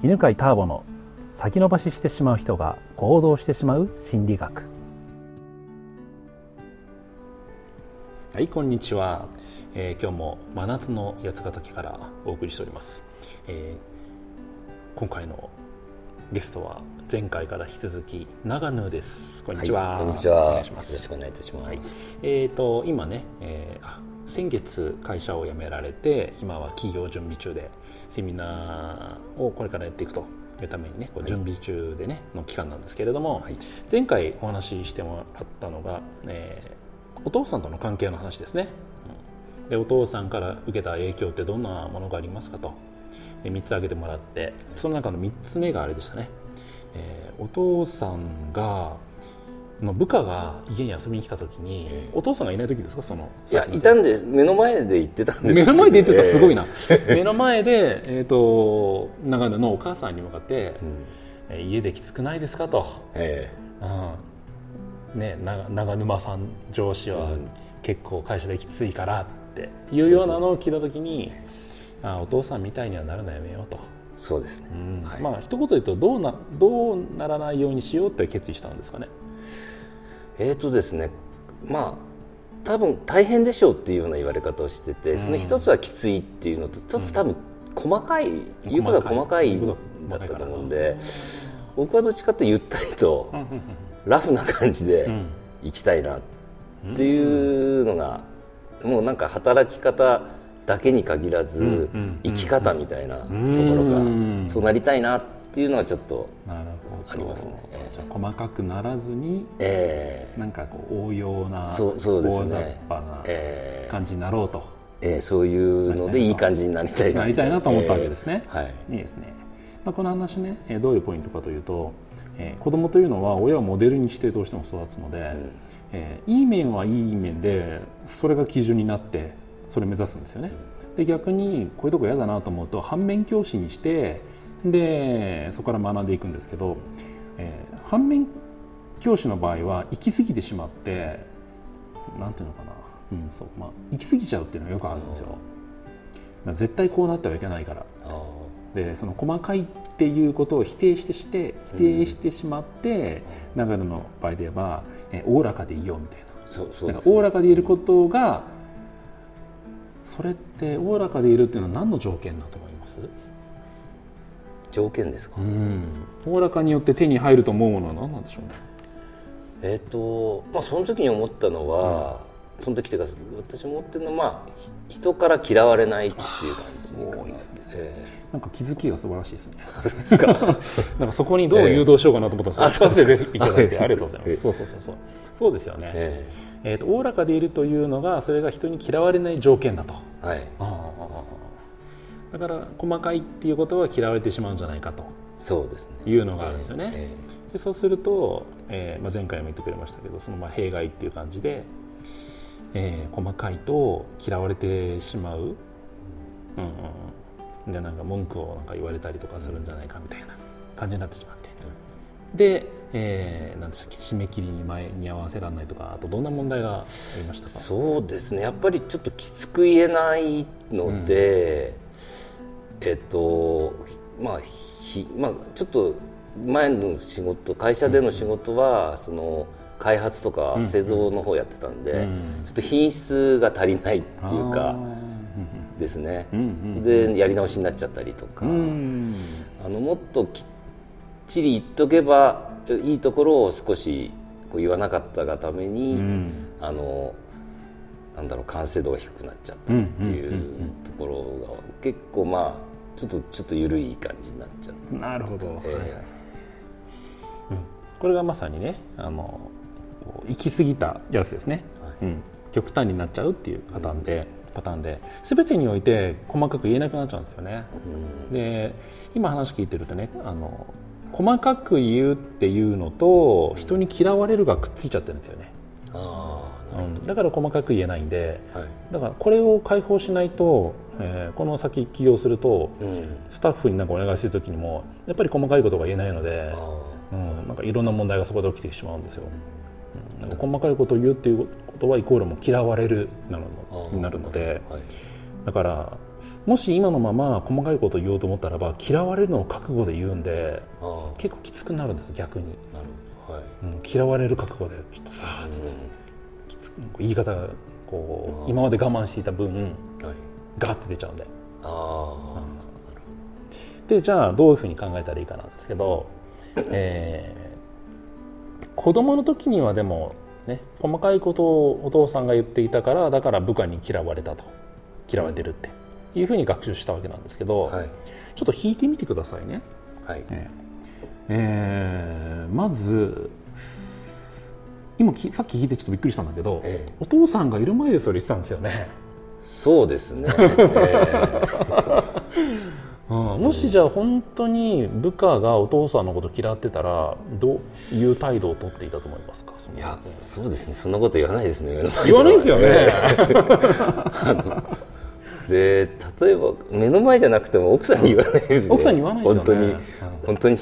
犬飼ターボの先延ばししてしまう人が行動してしまう心理学。はいこんにちは、えー、今日も真夏の八ヶ岳からお送りしております、えー、今回のゲストは前回から引き続き長野です。こんにちは、はい、こんにちは。よろしくお願いいたします、はい、えっ、ー、と今ね、えー、先月会社を辞められて今は企業準備中でセミナーをこれからやっていくというためにね準備中でね、の期間なんですけれども、はい、前回お話ししてもらったのが、えー、お父さんとの関係の話ですね。でお父さんから受けた影響ってどんなものがありますかと。で3つ挙げてもらってその中の3つ目があれでしたね、えー、お父さんがの部下が家に遊びに来た時に、えー、お父さんがいない時ですか？そのいやいたんで目の前で言ってたんです。目の前で言ってた。すごいな、えー、目の前で、えーと、長野のお母さんに向かって「うん、家できつくないですか?」と、えーうん。ね、長沼さん上司は結構会社できついからっていうようなのを聞いた時に、あお父さんみたいにはなるのやめようと。そうですね、うん。はい、まあ一言で言うとどうなどうならないようにしようって決意したんですかね。えーとですねまあ多分大変でしょうっていうような言われ方をしてて、うん、その一つはきついっていうのと一つ多分細かい、うん、言うことは細かいだったと思うんで僕はどっちかというとゆったりとラフな感じで行きたいなっていうのが、もうなんか働き方だけに限らず生き方みたいなところがそうなりたいなってっていうのはちょっとありますね。じゃ細かくならずに、えー、なんかこう応用なそうそうですね。な感じになろうと、えー、そういうのでいい感じになりたいなりたいなと思ったわけですね。えー、はい、いいですね。まあ、この話ね、えー、どういうポイントかというと、えー、子供というのは親をモデルにしてどうしても育つので、うん、えー、いい面はいい面でそれが基準になってそれを目指すんですよね。で逆にこういうとこ嫌だなと思うと反面教師にしてでそこから学んでいくんですけど、えー、反面教師の場合は行き過ぎてしまってなんていうのかな、うんそう。まあ、行き過ぎちゃうっていうのがよくあるんですよ。絶対こうなってはいけないから。でその細かいっていうことを否定してして否定してしまって、うん、長野の場合で言えばおおらかでいようみたいな。そうそう、ね、おおらかでいることがそれっておおらかでいるっていうのは何の条件だと思います？条件ですか？おおらかによって手に入ると思うものは何なんでしょうね？えっ、ー、とまあその時に思ったのは、うん、その時っていうか私思ってるのはまあ人から嫌われないっていう感じかな、ね。えー、なんか気づきが素晴らしいですね。なんかそこにどう誘導しようかなと思ったんですけど、えー、ぜひ いただいてありがとうございます、えー、そうそうそうそう。そうですよね。えー、えーとおおらかでいるというのがそれが人に嫌われない条件だと。はい。ああだから細かいっていうことは嫌われてしまうんじゃないかとそうですね。いうのがあるんですよね。えー、でそうすると、えーまあ、前回も言ってくれましたけどそのまあ弊害っていう感じで、えー、細かいと嫌われてしまう、うん。うん、でなんか文句をなんか言われたりとかするんじゃないかみたいな感じになってしまって。うん、でえー、なんでしたっけ？締め切りに前に合わせられないとかあとどんな問題がありましたか？そうですね。やっぱりちょっときつく言えないので、うんえっとまあひまあちょっと前の仕事会社での仕事は、その開発とか製造の方やってたんで、ちょっと品質が足りないっていうかですね、でやり直しになっちゃったりとか、あのもっときっちり言っとけばいいところを少しこう言わなかったがために、あのなんだろう完成度が低くなっちゃったっていうところが結構まあちょっとちょっと緩い感じになっちゃう。なるほど、えー、はい。はいうん、これがまさにねあの行き過ぎたやつですね、はい、うん、極端になっちゃうっていうパターンで、うん、パターンで。全てにおいて細かく言えなくなっちゃうんですよね。うん、で今話聞いてるとねあの細かく言うっていうのと人に嫌われるがくっついちゃってるんですよね。あうん、だから細かく言えないんで、はい、だからこれを解放しないとえー、この先起業すると、うん、スタッフになんかお願いする時にもやっぱり細かいことが言えないので、うん、なんかいろんな問題がそこで起きてしまうんですよ。うん、なんか細かいことを言うっていうことはイコールも嫌われるなのになるので、はい、だからもし今のまま細かいことを言おうと思ったらば嫌われるのを覚悟で言うんで結構きつくなるんです逆に。はい。うん、嫌われる覚悟でちょっとさあつって、言い方がこう今まで我慢していた分、はい、ガーって出ちゃうんで。あ、うん、でじゃあどういうふうに考えたらいいかなんですけど、えー、子供の時にはでもね細かいことをお父さんが言っていたからだから部下に嫌われたと。嫌われてるって。いうふうに学習したわけなんですけど、はい、ちょっと引いてみてくださいね。はい。ええー、まず今さっき聞いてちょっとびっくりしたんだけど、ええ、お父さんがいる前でそれ言ってたんですよね。そうですね、えーうん、もしじゃあ本当に部下がお父さんのこと嫌ってたらどういう態度をとっていたと思いますか？いやそうですね。そんなこと言わないですね。言わないですよね、で例えば目の前じゃなくても奥さんに言わないですね。奥さんに言わないですよね。本当に、本当に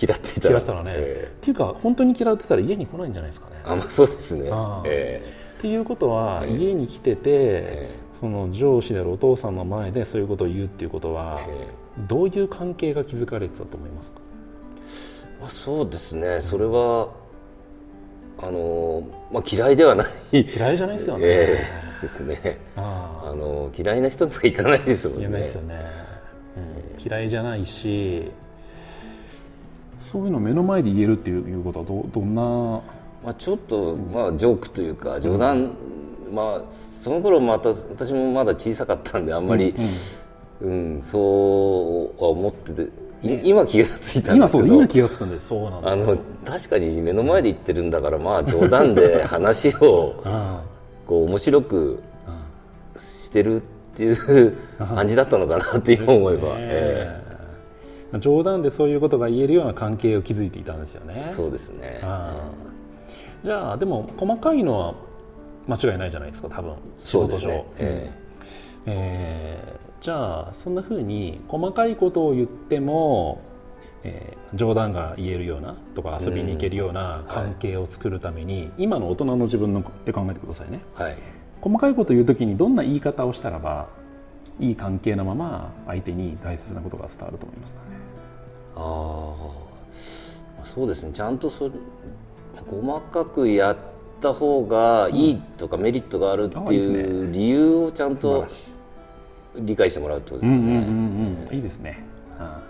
嫌っていたら。嫌ってたらね、えー、っていうか本当に嫌ってたら家に来ないんじゃないですかね。あまあそうですね、えー、っていうことは、家に来てて、えー、その上司であるお父さんの前でそういうことを言うっていうことは、どういう関係が築かれてたと思いますか、まあ、そうですね。それはあのまあ、嫌いではない。嫌いじゃないですよね、えー、ですね。あの嫌いな人とか行かないですもんね。嫌いですよね、うん、嫌いじゃないしそういうの目の前で言えるっていうことはどどんな、まあ、ちょっと、まあ、ジョークというか冗談、うん、まあその頃また私もまだ小さかったんであんまり、うん、うん、そうは思ってて今気がついたんですけど今気がつくんです。そうなんですあの確かに目の前で言ってるんだからまあ冗談で話を こう面白くしてるっていう感じだったのかなって今思えば、えー、冗談でそういうことが言えるような関係を築いていたんですよね。そうですね。じゃあでも細かいのは間違いないじゃないですか多分。仕事上、ねえ。ーえーじゃあそんなふうに細かいことを言っても、えー、冗談が言えるようなとか遊びに行けるような関係を作るために、はい、今の大人の自分のって考えてくださいね、はい、細かいことを言う時にどんな言い方をしたらばいい関係のまま相手に大切なことが伝わると思いますか？ねああそうですねちゃんとそれ細かくやった方がいいとかメリットがあるっていう理由をちゃんと理解してもらうってことですかね。うんうんうんうん、いいですね。は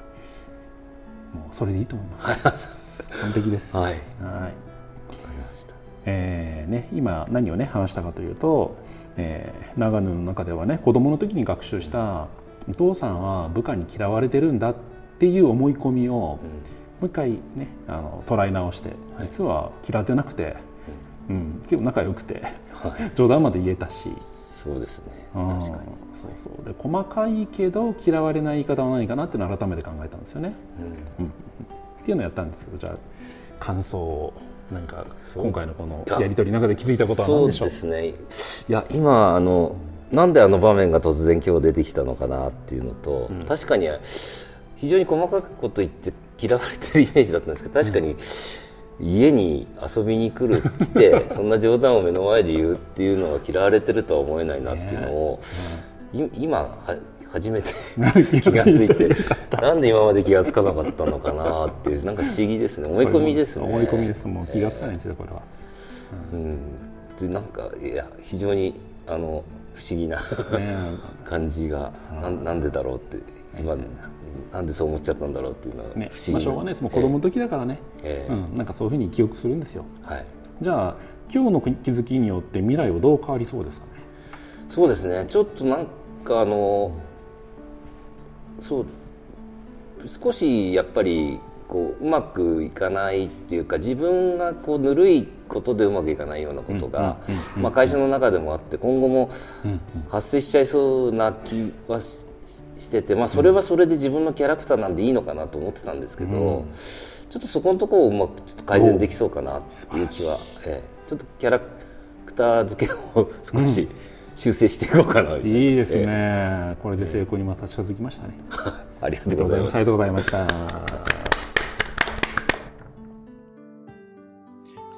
あ、もうそれでいいと思います。完璧です。はい。はい。わかりました。えー、ね今何をね話したかというと、えー、長野の中ではね子供の時に学習したお父さんは部下に嫌われてるんだっていう思い込みを、うん、もう一回ねあの捉え直して、実は嫌ってなくて、うん、結構仲良くて、はい、冗談まで言えたし。そうですね。確かに。そうそう。で細かいけど嫌われない言い方は何かなっていうのを改めて考えたんですよね、うん、うん、っていうのをやったんですけどじゃあ感想を何か今回のこのやり取りの中で気づいたことは何でしょう？そうですね。いや今あの、うん、なんであの場面が突然今日出てきたのかなっていうのと、うん、確かに非常に細かくこと言って嫌われてるイメージだったんですけど確かに、家に遊びに来る来てそんな冗談を目の前で言うっていうのは嫌われてるとは思えないなっていうのを、ね、今は初めて気が付いてなんで今まで気が付かなかったのかなっていうなんか不思議ですね。思い込みですね。思い込みですもう気が付かないんですよこれは、うん、でなんかいや非常にあの不思議な 感じが、ななんでだろうって今なんでそう思っちゃったんだろうっていうのは不思議、ねまあ、しょうがないです。もう子供の時だからね、えー、うん、なんかそういうふうに記憶するんですよ、はい、じゃあ今日の気づきによって未来はどう変わりそうですかね？そうですね。ちょっとなんかあのそう少しやっぱりこううまくいかないっていうか自分がこうぬるいことでうまくいかないようなことが会社の中でもあって今後も発生しちゃいそうな気はししてて、まあ、それはそれで自分のキャラクターなんでいいのかなと思ってたんですけど、うん、ちょっとそこのところをうまくちょっと改善できそうかなっていう気は、えー、ちょっとキャラクター付けを 少し、修正していこうかないいですね、えー、これで成功にまた近づきましたね、ありがとうございます。ありがとうございました